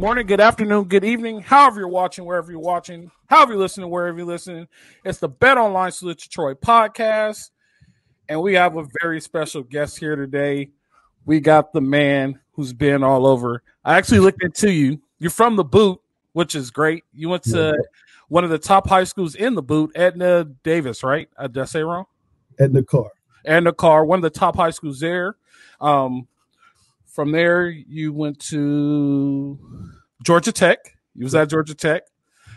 Morning, good afternoon, good evening, however you're watching, wherever you're watching, however you're listening, wherever you're listening. It's the Bet Online Salute to Troy podcast. And we have a very special guest here today. We got the man who's been all over. I actually looked into you. You're from the boot, which is great. You went to one of the top high schools in the boot, Edna Davis, right? Did I say wrong? Edna Karr. Edna Karr, one of the top high schools there. Um, from there, you went to Georgia Tech. You was at Georgia Tech,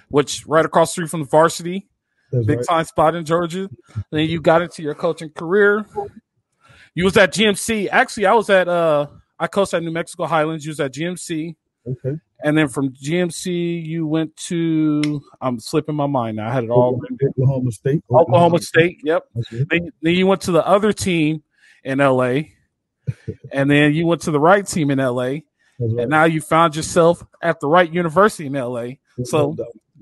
which right across the street from the varsity, That's big right. time spot in Georgia. Then you got into your coaching career. You was at GMC. Actually, I was at uh I coached at New Mexico Highlands. You was at GMC. Okay. And then from GMC, you went to I'm slipping my mind now. I had it all written. Oklahoma State. Oklahoma State. Yep. It. Then, then you went to the other team in LA. And then you went to the right team in LA. Right. And now you found yourself at the right university in LA. So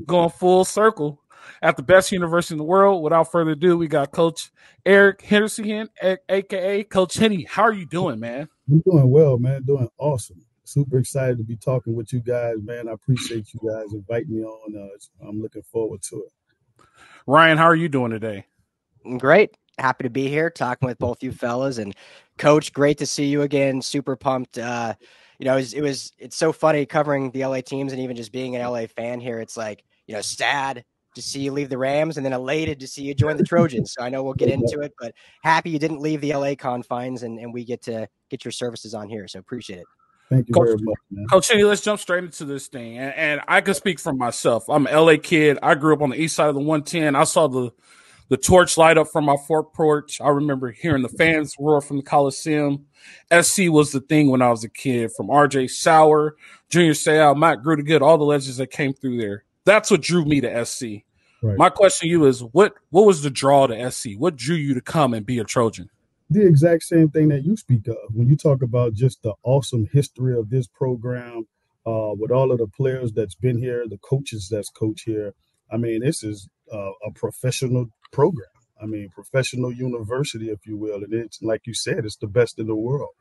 going full circle at the best university in the world. Without further ado, we got Coach Eric Henderson, a- aka Coach Henny. How are you doing, man? I'm doing well, man. Doing awesome. Super excited to be talking with you guys, man. I appreciate you guys inviting me on. Uh, I'm looking forward to it. Ryan, how are you doing today? Great. Happy to be here talking with both you fellas and coach. Great to see you again. Super pumped. Uh, you know, it was, it was, it's so funny covering the LA teams and even just being an LA fan here. It's like, you know, sad to see you leave the Rams and then elated to see you join the Trojans. So I know we'll get into it, but happy you didn't leave the LA confines and, and we get to get your services on here. So appreciate it. Thank you Coach- very much, man. Coach Henny, let's jump straight into this thing. And, and I can speak for myself. I'm an LA kid. I grew up on the east side of the 110. I saw the the torch light up from my front porch. I remember hearing the fans roar from the Coliseum. SC was the thing when I was a kid, from R. Jay Soward, Junior Seau, Matt Grootegoed, all the legends that came through there. That's what drew me to SC. Right. My question to you is what what was the draw to SC? What drew you to come and be a Trojan? the exact same thing that you speak of when you talk about just the awesome history of this program uh, with all of the players that's been here the coaches that's coached here i mean this is uh, a professional program i mean professional university if you will and it's like you said it's the best in the world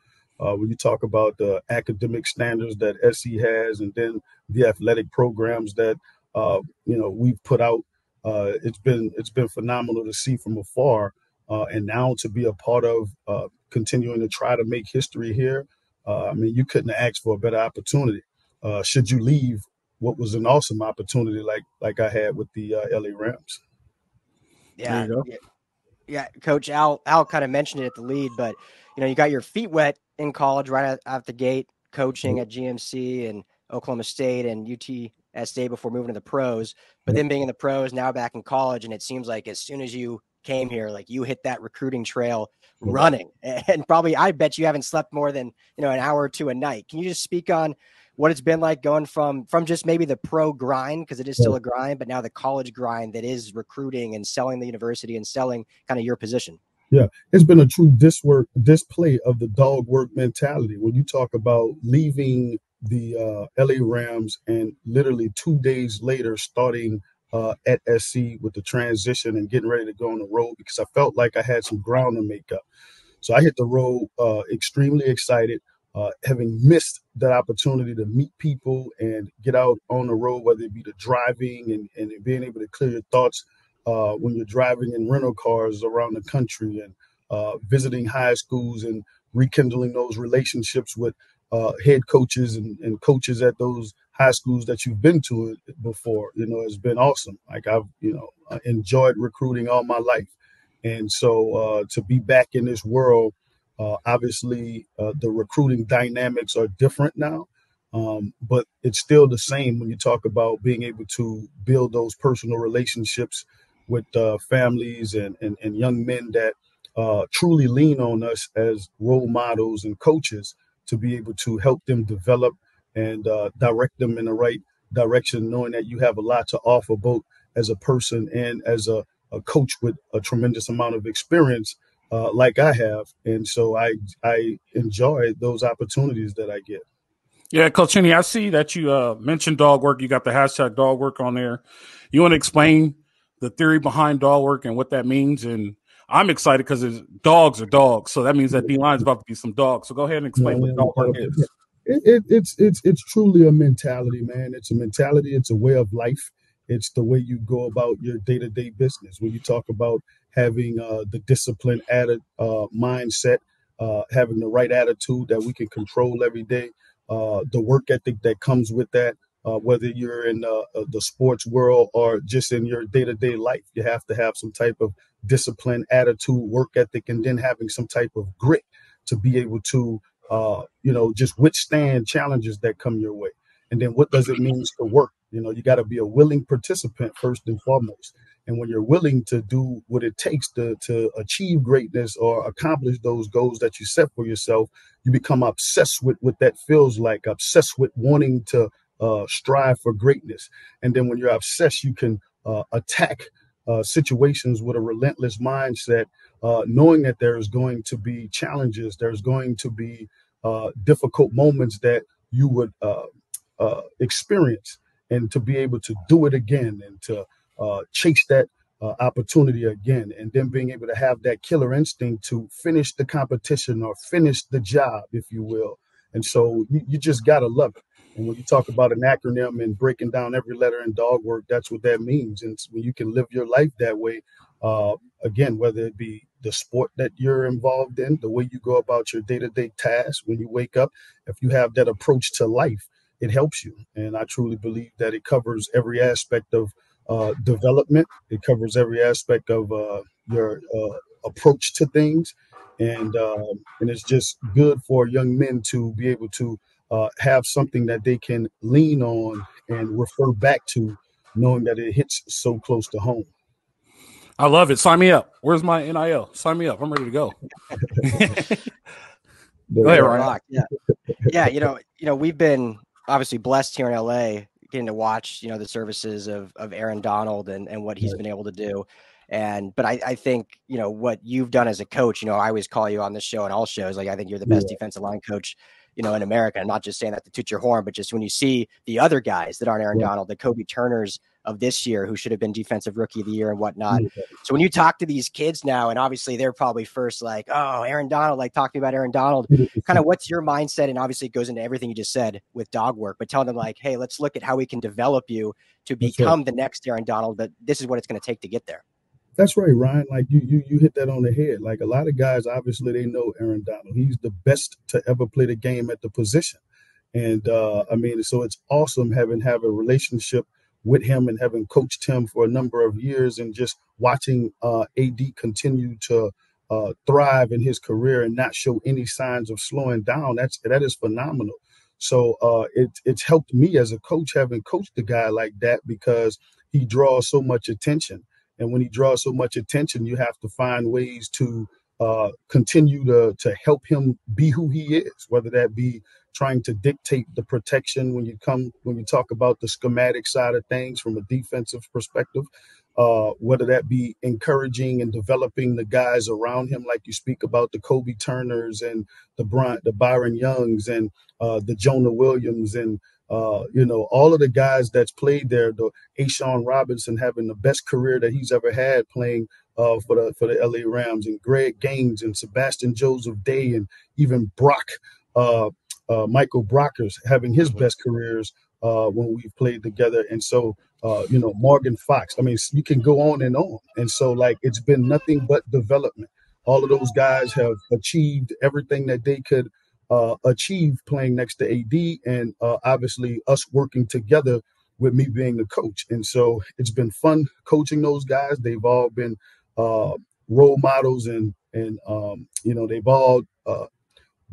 uh, when you talk about the academic standards that SC has and then the athletic programs that uh, you know we've put out uh, it's been it's been phenomenal to see from afar uh, and now to be a part of uh, continuing to try to make history here. Uh, I mean, you couldn't asked for a better opportunity. Should you leave what was an awesome opportunity like like I had with the LA Rams? Yeah. you go. yeah. Yeah, Coach Al Al kind of mentioned it at the lead, but you know, you got your feet wet in college right out, out the gate, coaching mm-hmm. at GMC and Oklahoma State and UT UTSA before moving to the pros. But then being in the pros, now back in college, and it seems like as soon as you came here, like you hit that recruiting trail Yep. running. And probably I bet you haven't slept more than, you know, an hour or two a night. Can you just speak on what it's been like going from from just maybe the pro grind because it is still a grind but now the college grind that is recruiting and selling the university and selling kind of your position Yeah, It's been a true diswork display of the dog work mentality. When you talk about leaving the uh, LA Rams and literally two days later starting uh, at SC with the transition and getting ready to go on the road because I felt like I had some ground to make up. So I hit the road uh, extremely excited, uh, having missed that opportunity to meet people and get out on the road, whether it be the driving and, and being able to clear your thoughts uh, when you're driving in rental cars around the country and uh, visiting high schools and rekindling those relationships with uh, head coaches and, and coaches at those high schools that you've been to before. You know, it's been awesome. Like I've, you know, enjoyed recruiting all my life. And so uh, to be back in this world, uh, obviously uh, the recruiting dynamics are different now. Um, but it's still the same when you talk about being able to build those personal relationships with uh, families and, and, and young men that uh, truly lean on us as role models and coaches to be able to help them develop and uh, direct them in the right direction, knowing that you have a lot to offer both as a person and as a, a coach with a tremendous amount of experience, uh, like I have. And so I I enjoy those opportunities that I get. Yeah, Coach Henny, I see that you uh, mentioned dog work. You got the hashtag dog work on there. You want to explain the theory behind dog work and what that means? And I'm excited because dogs are dogs. So that means that D line is about to be some dogs. So go ahead and explain Yeah, what dog work is. It, it, it's it's it's truly a mentality, man. It's a mentality. It's a way of life. It's the way you go about your day to day business. When you talk about having uh, the discipline added uh, mindset, uh, having the right attitude that we can control every day, uh, the work ethic that comes with that. Uh, whether you're in uh, the sports world or just in your day to day life, you have to have some type of discipline, attitude, work ethic, and then having some type of grit to be able to, you know, just withstand challenges that come your way. And then what does it mean to work? You know, you got to be a willing participant first and foremost. And when you're willing to do what it takes to, to achieve greatness or accomplish those goals that you set for yourself, you become obsessed with what that feels like, obsessed with wanting to uh, strive for greatness. And then when you're obsessed, you can uh, attack uh, situations with a relentless mindset, uh, knowing that there is going to be challenges, there's going to be uh, difficult moments that you would uh, experience, and to be able to do it again and to uh, chase that opportunity again, and then being able to have that killer instinct to finish the competition or finish the job, if you will. And so you, you just gotta love it. And when you talk about an acronym and breaking down every letter in dog work, that's what that means. And when you can live your life that way, uh, again, whether it be the sport that you're involved in, the way you go about your day to day tasks when you wake up, if you have that approach to life, it helps you. And I truly believe that it covers every aspect of uh, development, it covers every aspect of uh, your uh, approach to things. And, um, and it's just good for young men to be able to uh, have something that they can lean on and refer back to, knowing that it hits so close to home. I love it. Sign me up. Where's my NIL? Sign me up. I'm ready to go. go ahead, Ryan. Yeah, yeah. You know, you know, we've been obviously blessed here in LA, getting to watch, you know, the services of of Aaron Donald and and what he's been able to do. And but I, I think you know what you've done as a coach. You know, I always call you on this show and all shows. Like I think you're the best yeah. defensive line coach you know, in America. I'm not just saying that to toot your horn, but just when you see the other guys that aren't Aaron yeah. Donald, the Kobie Turners of this year who should have been defensive rookie of the year and whatnot. So when you talk to these kids now, and obviously they're probably first like, oh, Aaron Donald, like talking about Aaron Donald, kind of what's your mindset? And obviously it goes into everything you just said with dog work, but telling them like, hey, let's look at how we can develop you to become the next Aaron Donald, but this is what it's going to take to get there. That's right, Ryan. Like you, you, you hit that on the head. Like a lot of guys, obviously, they know Aaron Donald. He's the best to ever play the game at the position, and uh, I mean, so it's awesome having have a relationship with him and having coached him for a number of years, and just watching uh, AD continue to uh, thrive in his career and not show any signs of slowing down. That's that is phenomenal. So uh, it, it's helped me as a coach having coached a guy like that because he draws so much attention. And when he draws so much attention, you have to find ways to uh, continue to to help him be who he is, whether that be trying to dictate the protection when you come when you talk about the schematic side of things from a defensive perspective, uh, whether that be encouraging and developing the guys around him, like you speak about the Kobie Turners and the Bryant, the Byron Youngs and uh, the Jonah Williams and uh, you know, all of the guys that's played there, the A'Shawn Robinson having the best career that he's ever had playing uh, for the for the LA Rams, and Greg Gaines and Sebastian Joseph Day, and even Brock, uh, uh, Michael Brockers having his best careers uh, when we've played together. And so, uh, you know, Morgan Fox. I mean, you can go on and on. And so, like, it's been nothing but development. All of those guys have achieved everything that they could uh, achieve playing next to AD, and uh, obviously us working together with me being the coach. And so it's been fun coaching those guys. They've all been uh, role models, and and um, you know they've all uh,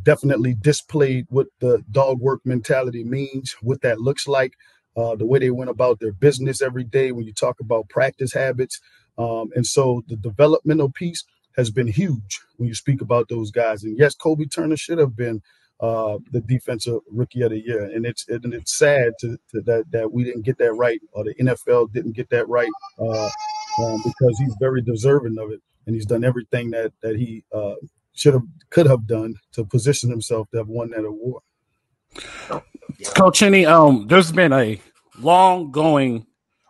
definitely displayed what the dog work mentality means, what that looks like, uh, the way they went about their business every day. When you talk about practice habits, um, and so the developmental piece has been huge when you speak about those guys. And yes, Kobie Turner should have been uh, the defensive rookie of the year, and it's and it's sad to, to, that that we didn't get that right, or the NFL didn't get that right, uh, um, because he's very deserving of it, and he's done everything that that he uh, should have could have done to position himself to have won that award. Coach Henny, um, there's been a long going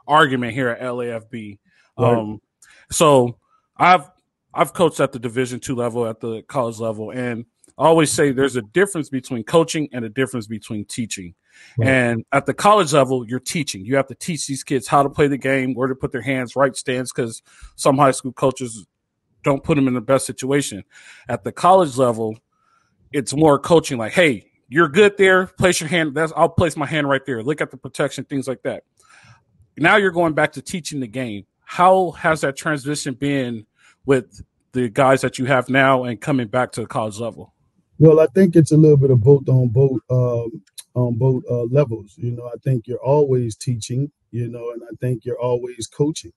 argument here at LAFB. Um, right. so I've I've coached at the Division two level, at the college level, and I always say there's a difference between coaching and a difference between teaching. Right. And at the college level, you're teaching. You have to teach these kids how to play the game, where to put their hands, right stance, because some high school coaches don't put them in the best situation. At the college level, it's more coaching like, hey, you're good there. Place your hand. That's I'll place my hand right there. Look at the protection, things like that. Now you're going back to teaching the game. How has that transition been with the guys that you have now and coming back to the college level? Well, I think it's a little bit of both on both um, on both uh, levels. You know, I think you're always teaching. You know, and I think you're always coaching.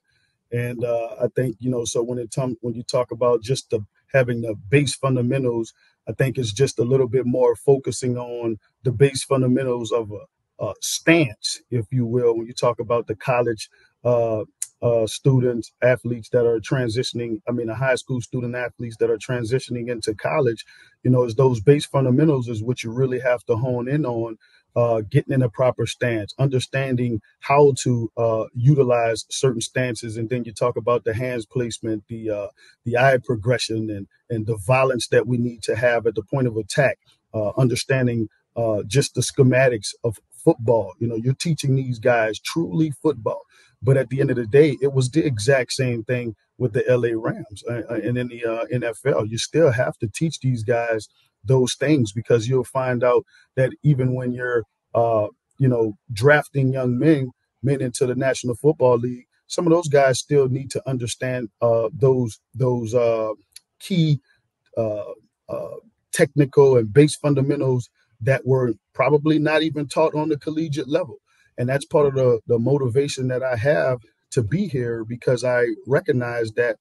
And uh, I think you know, so when it come when you talk about just the having the base fundamentals, I think it's just a little bit more focusing on the base fundamentals of a, a stance, if you will, when you talk about the college uh, uh, students, athletes that are transitioning. I mean, the high school student athletes that are transitioning into college. You know, is those base fundamentals is what you really have to hone in on uh, getting in a proper stance, understanding how to uh, utilize certain stances, and then you talk about the hands placement, the uh, the eye progression, and and the violence that we need to have at the point of attack. Uh, understanding uh, just the schematics of football. You know, you're teaching these guys truly football, but at the end of the day, it was the exact same thing with the LA Rams uh, and in the NFL. You still have to teach these guys those things because you'll find out that even when you're uh, you know drafting young men men into the National Football League, some of those guys still need to understand uh, those those uh, key uh, uh, technical and base fundamentals that were probably not even taught on the collegiate level. And that's part of the, the motivation that I have to be here because I recognize that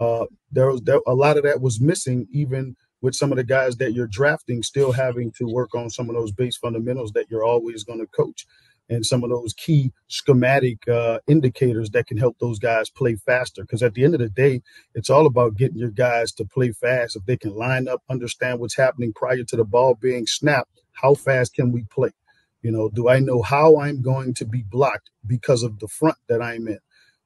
uh, there was there, a lot of that was missing even with some of the guys that you're drafting still having to work on some of those base fundamentals that you're always going to coach and some of those key schematic uh, indicators that can help those guys play faster. Because at the end of the day, it's all about getting your guys to play fast. If they can line up, understand what's happening prior to the ball being snapped, how fast can we play? You know, do I know how I'm going to be blocked because of the front that I'm in?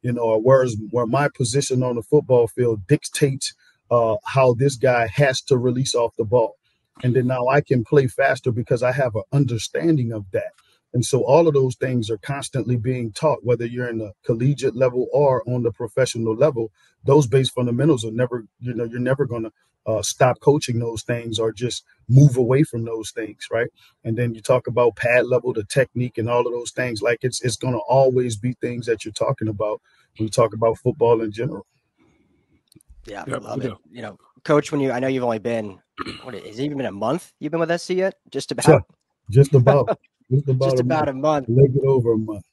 You know, or where's where my position on the football field dictates uh, how this guy has to release off the ball. And then now I can play faster because I have an understanding of that. And so all of those things are constantly being taught, whether you're in the collegiate level or on the professional level. Those base fundamentals are never, you know, you're never going to uh, stop coaching those things or just move away from those things, right? And then you talk about pad level, the technique, and all of those things. Like it's it's going to always be things that you're talking about when you talk about football in general. Yeah, yep, love it. You know, coach, when you I know you've only been what has it even been a month you've been with SC yet? Just about just about just about, just a, about month. a month. it over a month.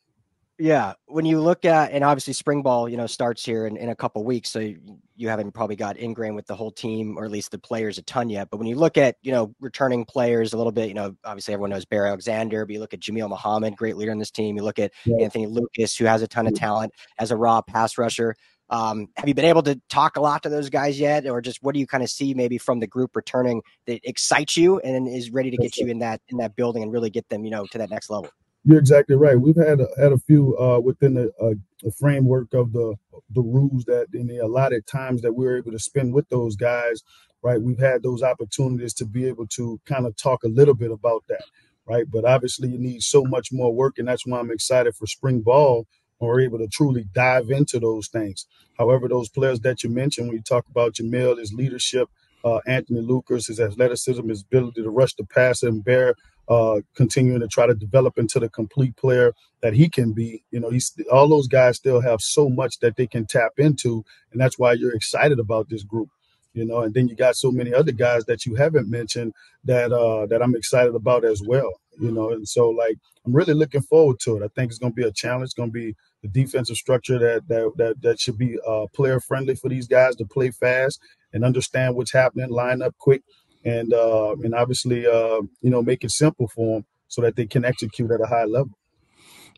Yeah, when you look at and obviously spring ball, you know, starts here in, in a couple weeks, so you, you haven't probably got ingrained with the whole team or at least the players a ton yet. But when you look at you know returning players a little bit, you know, obviously everyone knows Bear Alexander, but you look at Jamil Muhammad, great leader in this team. You look at yeah. Anthony Lucas, who has a ton of talent as a raw pass rusher. Um, have you been able to talk a lot to those guys yet, or just what do you kind of see maybe from the group returning that excites you and is ready to get you in that in that building and really get them, you know, to that next level? You're exactly right. We've had a, had a few uh, within the, uh, the, framework of the the rules that in the allotted times that we are able to spend with those guys. Right, we've had those opportunities to be able to kind of talk a little bit about that. Right, but obviously you need so much more work, and that's why I'm excited for spring ball are able to truly dive into those things. However, those players that you mentioned, when you talk about Jamil, his leadership, uh, Anthony Lucas, his athleticism, his ability to rush the passer, and Bear uh, continuing to try to develop into the complete player that he can be. You know, he's all those guys still have so much that they can tap into, and that's why you're excited about this group. You know, and then you got so many other guys that you haven't mentioned that uh, that I'm excited about as well. You know, and so like I'm really looking forward to it. I think it's going to be a challenge. It's going to be the defensive structure that that that, that should be uh, player friendly for these guys to play fast and understand what's happening, line up quick, and uh, and obviously uh, you know make it simple for them so that they can execute at a high level.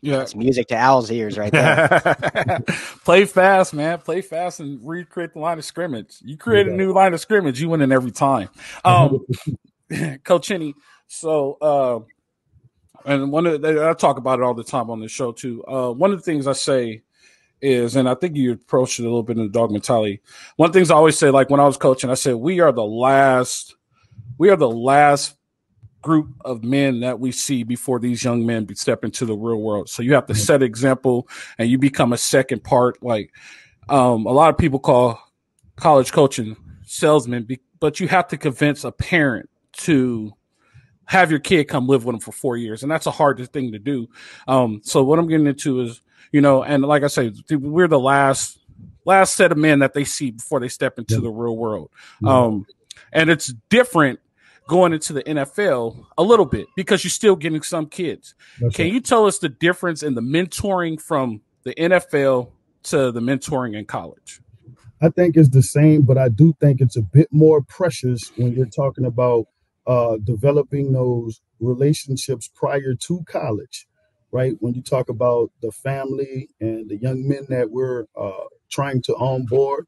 Yeah, it's music to Al's ears right there. Play fast, man. Play fast and recreate the line of scrimmage. You create yeah. a new line of scrimmage, you win in every time. Um, Coach Henny, so uh, and one of the, I talk about it all the time on the show too. Uh, one of the things I say is, and I think you approached it a little bit in the dog mentality. One of the things I always say, like when I was coaching, I said we are the last we are the last group of men that we see before these young men step into the real world. So you have to mm-hmm. set example and you become a second part. Like um, a lot of people call college coaching salesman, but you have to convince a parent to have your kid come live with them for four years, and that's a hard thing to do. Um, so what I'm getting into is, you know, and like I say, we're the last last set of men that they see before they step into the real world. Um, and it's different going into the NFL a little bit because you're still getting some kids. That's Can right. you tell us the difference in the mentoring from the NFL to the mentoring in college? I think it's the same, but I do think it's a bit more precious when you're talking about uh, developing those relationships prior to college, right? When you talk about the family and the young men that we're uh, trying to onboard,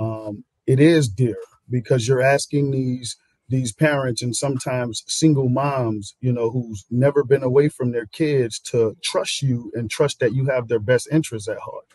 um, it is dear because you're asking these these parents and sometimes single moms, you know, who's never been away from their kids to trust you and trust that you have their best interests at heart.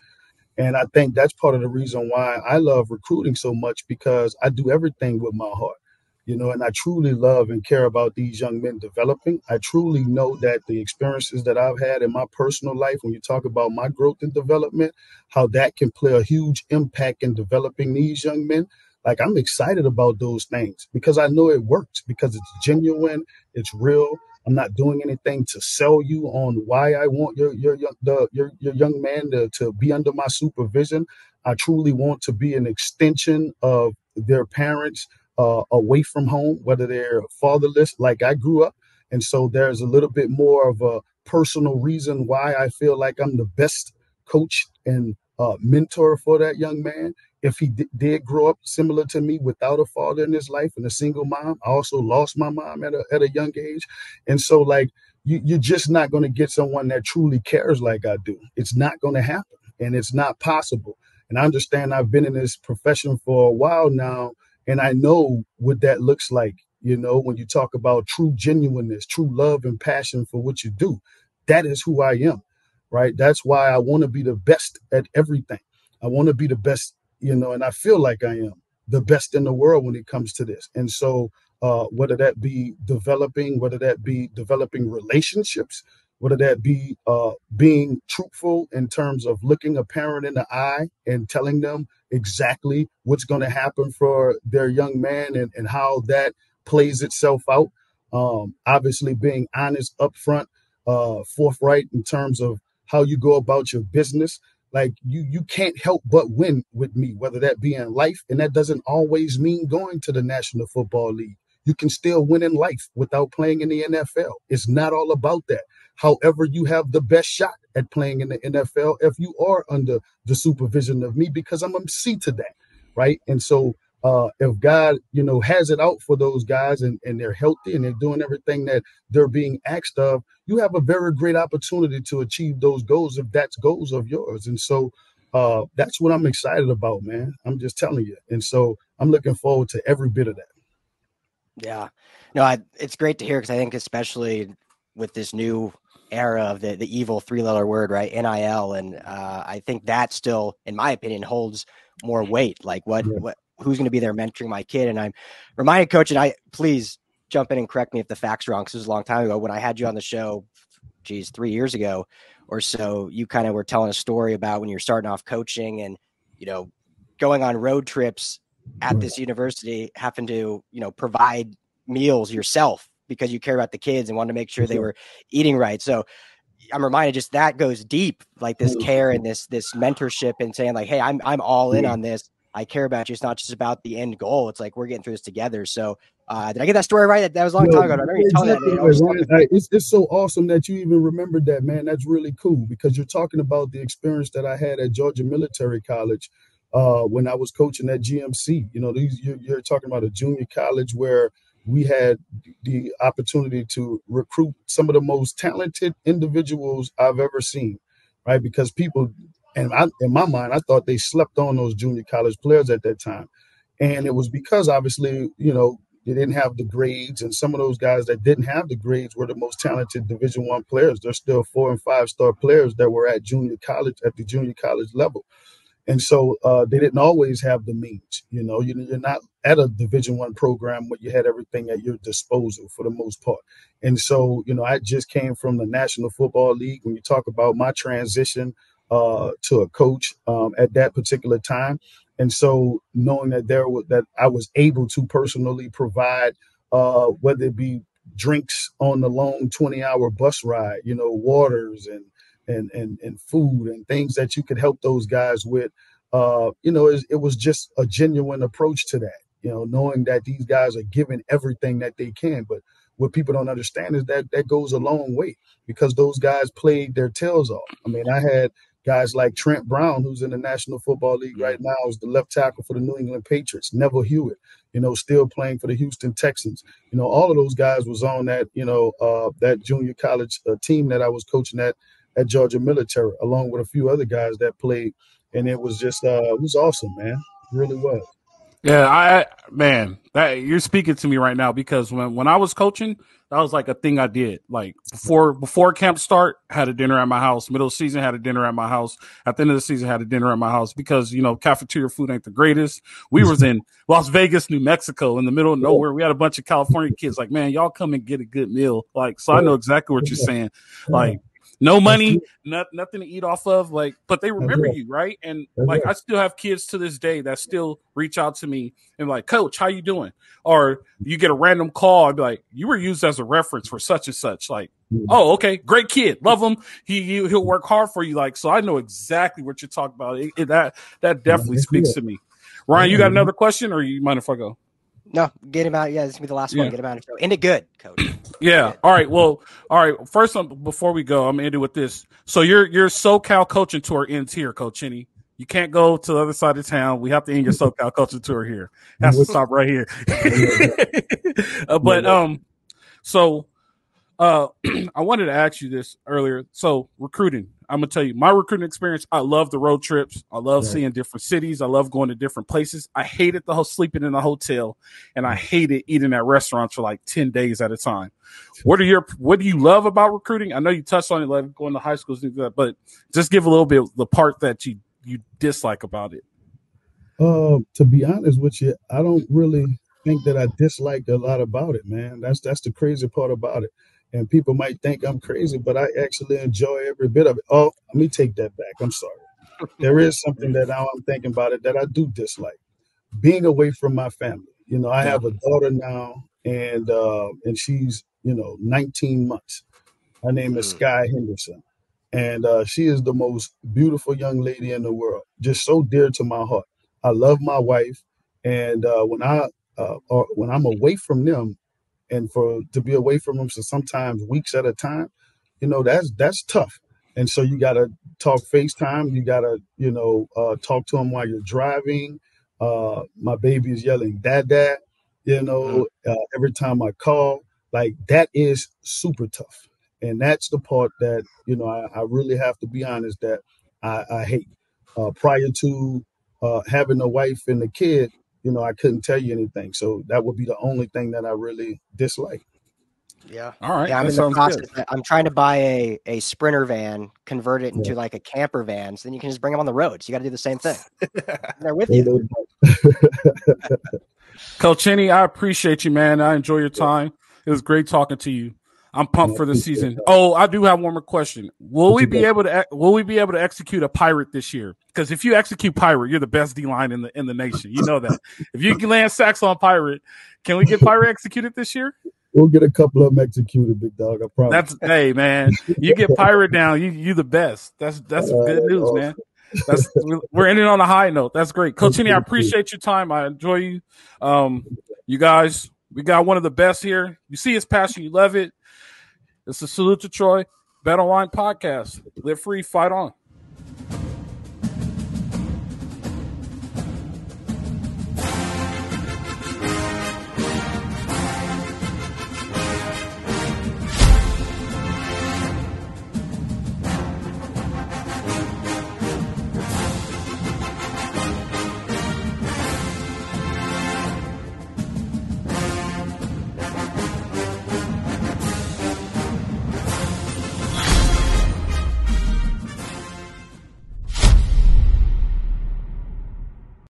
And I think that's part of the reason why I love recruiting so much because I do everything with my heart. You know, and I truly love and care about these young men developing. I truly know that the experiences that I've had in my personal life, when you talk about my growth and development, how that can play a huge impact in developing these young men. Like I'm excited about those things because I know it works because it's genuine, it's real. I'm not doing anything to sell you on why I want your your your, the, your, your young man to, to be under my supervision. I truly want to be an extension of their parents uh, away from home, whether they're fatherless, like I grew up. And so there's a little bit more of a personal reason why I feel like I'm the best coach and uh, mentor for that young man if he d- did grow up similar to me without a father in his life and a single mom, I also lost my mom at a, at a young age. And so, like, you, you're just not going to get someone that truly cares like I do. It's not going to happen and it's not possible. And I understand I've been in this profession for a while now, and I know what that looks like. You know, when you talk about true genuineness, true love and passion for what you do, that is who I am, right? That's why I want to be the best at everything. I want to be the best you know, and I feel like I am the best in the world when it comes to this. And so, uh, whether that be developing, whether that be developing relationships, whether that be uh, being truthful in terms of looking a parent in the eye and telling them exactly what's going to happen for their young man and, and how that plays itself out. Um, obviously, being honest, upfront, uh, forthright in terms of how you go about your business. Like you you can't help but win with me whether that be in life and that doesn't always mean going to the national football league. You can still win in life without playing in the nfl it's not all about that however you have the best shot at playing in the nfl if you are under the supervision of me because i'm a c to that right and so uh, if God, you know, has it out for those guys and, and they're healthy and they're doing everything that they're being asked of, you have a very great opportunity to achieve those goals if that's goals of yours. And so uh, that's what I'm excited about, man. I'm just telling you. And so I'm looking forward to every bit of that. Yeah, no, I, it's great to hear because I think especially with this new era of the, the evil three letter word, right? NIL. And uh, I think that still, in my opinion, holds more weight. Like what, yeah. what, who's going to be there mentoring my kid. And I'm reminded, coach, and I please jump in and correct me if the facts wrong. Because it was a long time ago when I had you on the show, geez, three years ago or so. You kind of were telling a story about when you're starting off coaching and you know going on road trips at this university, having to you know provide meals yourself because you care about the kids and want to make sure they were eating right. So I'm reminded just that goes deep, like this care and this this mentorship and saying like, hey, I'm I'm all in on this. I care about you. It's not just about the end goal. It's like we're getting through this together. So, uh, did I get that story right? That, that was a long time ago. I remember you telling exactly that. Right. It's, it's so awesome that you even remembered that, man. That's really cool because you're talking about the experience that I had at Georgia Military College uh, when I was coaching at GMC. You know, these, you're, you're talking about a junior college where we had the opportunity to recruit some of the most talented individuals I've ever seen, right? Because people and I, in my mind, I thought they slept on those junior college players at that time. And it was because obviously, you know, they didn't have the grades, and some of those guys that didn't have the grades were the most talented Division One players. They're still four and five star players that were at junior college at the junior college level. And so uh, they didn't always have the means. You know, you, you're not at a Division One program where you had everything at your disposal for the most part. And so, you know, I just came from the National Football League. When you talk about my transition uh, to a coach um, at that particular time, and so knowing that there was that I was able to personally provide, uh, whether it be drinks on the long 20 hour bus ride, you know, waters and and and and food and things that you could help those guys with. Uh, you know, it, it was just a genuine approach to that. You know, knowing that these guys are giving everything that they can, but what people don't understand is that that goes a long way because those guys played their tails off. I mean, I had guys like Trent Brown, who's in the National Football League right now, is the left tackle for the New England Patriots. Neville Hewitt, you know, still playing for the Houston Texans. You know, all of those guys was on that, you know, uh, that junior college uh, team that I was coaching at at Georgia Military, along with a few other guys that played, and it was just uh, it was awesome, man. It really was. Yeah, I man, that you're speaking to me right now because when when I was coaching, that was like a thing I did. Like before before camp start, had a dinner at my house. Middle season, had a dinner at my house. At the end of the season, had a dinner at my house because you know cafeteria food ain't the greatest. We was in Las Vegas, New Mexico, in the middle of nowhere. We had a bunch of California kids. Like, man, y'all come and get a good meal. Like, so I know exactly what you're saying. Like no money, not, nothing to eat off of. Like, but they remember you, right? And like, I still have kids to this day that still reach out to me and like, Coach, how you doing? Or you get a random call, I'd be like, you were used as a reference for such and such. Like, oh, okay, great kid, love him. He, he will work hard for you. Like, so I know exactly what you're talking about. It, it, that that definitely speaks to me. Ryan, you got another question, or you mind if I go? No, get him out. Yeah, this is be the last yeah. one. Get him out of show. End it good, coach. Yeah. Good. All right. Well, all right. First, um, before we go, I'm gonna end it with this. So your your SoCal coaching tour ends here, Coach Henny. You can't go to the other side of town. We have to end your SoCal coaching tour here. Has to stop right here. uh, but um, so uh, I wanted to ask you this earlier. So recruiting, I'm gonna tell you my recruiting experience. I love the road trips. I love seeing different cities. I love going to different places. I hated the whole sleeping in a hotel, and I hated eating at restaurants for like ten days at a time. What are your What do you love about recruiting? I know you touched on it, like going to high schools, and that, but just give a little bit the part that you you dislike about it. Uh, to be honest with you, I don't really think that I dislike a lot about it, man. That's that's the crazy part about it and people might think I'm crazy, but I actually enjoy every bit of it. Oh, let me take that back. I'm sorry. There is something that now I'm thinking about it that I do dislike. Being away from my family. You know, I have a daughter now, and uh, and she's you know 19 months. Her name is mm. Sky Henderson, and uh, she is the most beautiful young lady in the world. Just so dear to my heart. I love my wife, and uh, when I uh, or when I'm away from them, and for to be away from them for sometimes weeks at a time, you know, that's that's tough. And so you got to talk FaceTime. You got to, you know, uh, talk to them while you're driving. Uh, my baby is yelling, "Dad, dad!" You know, mm-hmm. uh, every time I call, like that is super tough. And that's the part that you know I, I really have to be honest that I, I hate. Uh, prior to uh, having a wife and a kid, you know, I couldn't tell you anything. So that would be the only thing that I really dislike. Yeah. All right. Yeah, I'm in the process. Good. I'm trying to buy a, a sprinter van, convert it into yeah. like a camper van, so then you can just bring them on the road. So you got to do the same thing. They're with you. Coach Henny, I appreciate you, man. I enjoy your time. It was great talking to you. I'm pumped for the season. Oh, I do have one more question. Will we be able to will we be able to execute a pirate this year? Because if you execute pirate, you're the best D line in the in the nation. You know that. if you can land sacks on pirate, can we get pirate executed this year? We'll get a couple of them executed, big dog. I promise. That's hey man, you get pirate down, you you the best. That's that's uh, good news, awesome. man. That's we're ending on a high note. That's great, Coach Henny. I appreciate your time. I enjoy you. Um, you guys, we got one of the best here. You see his passion, you love it. This is Salute to Troy, Bet Online Podcast. Live free, fight on.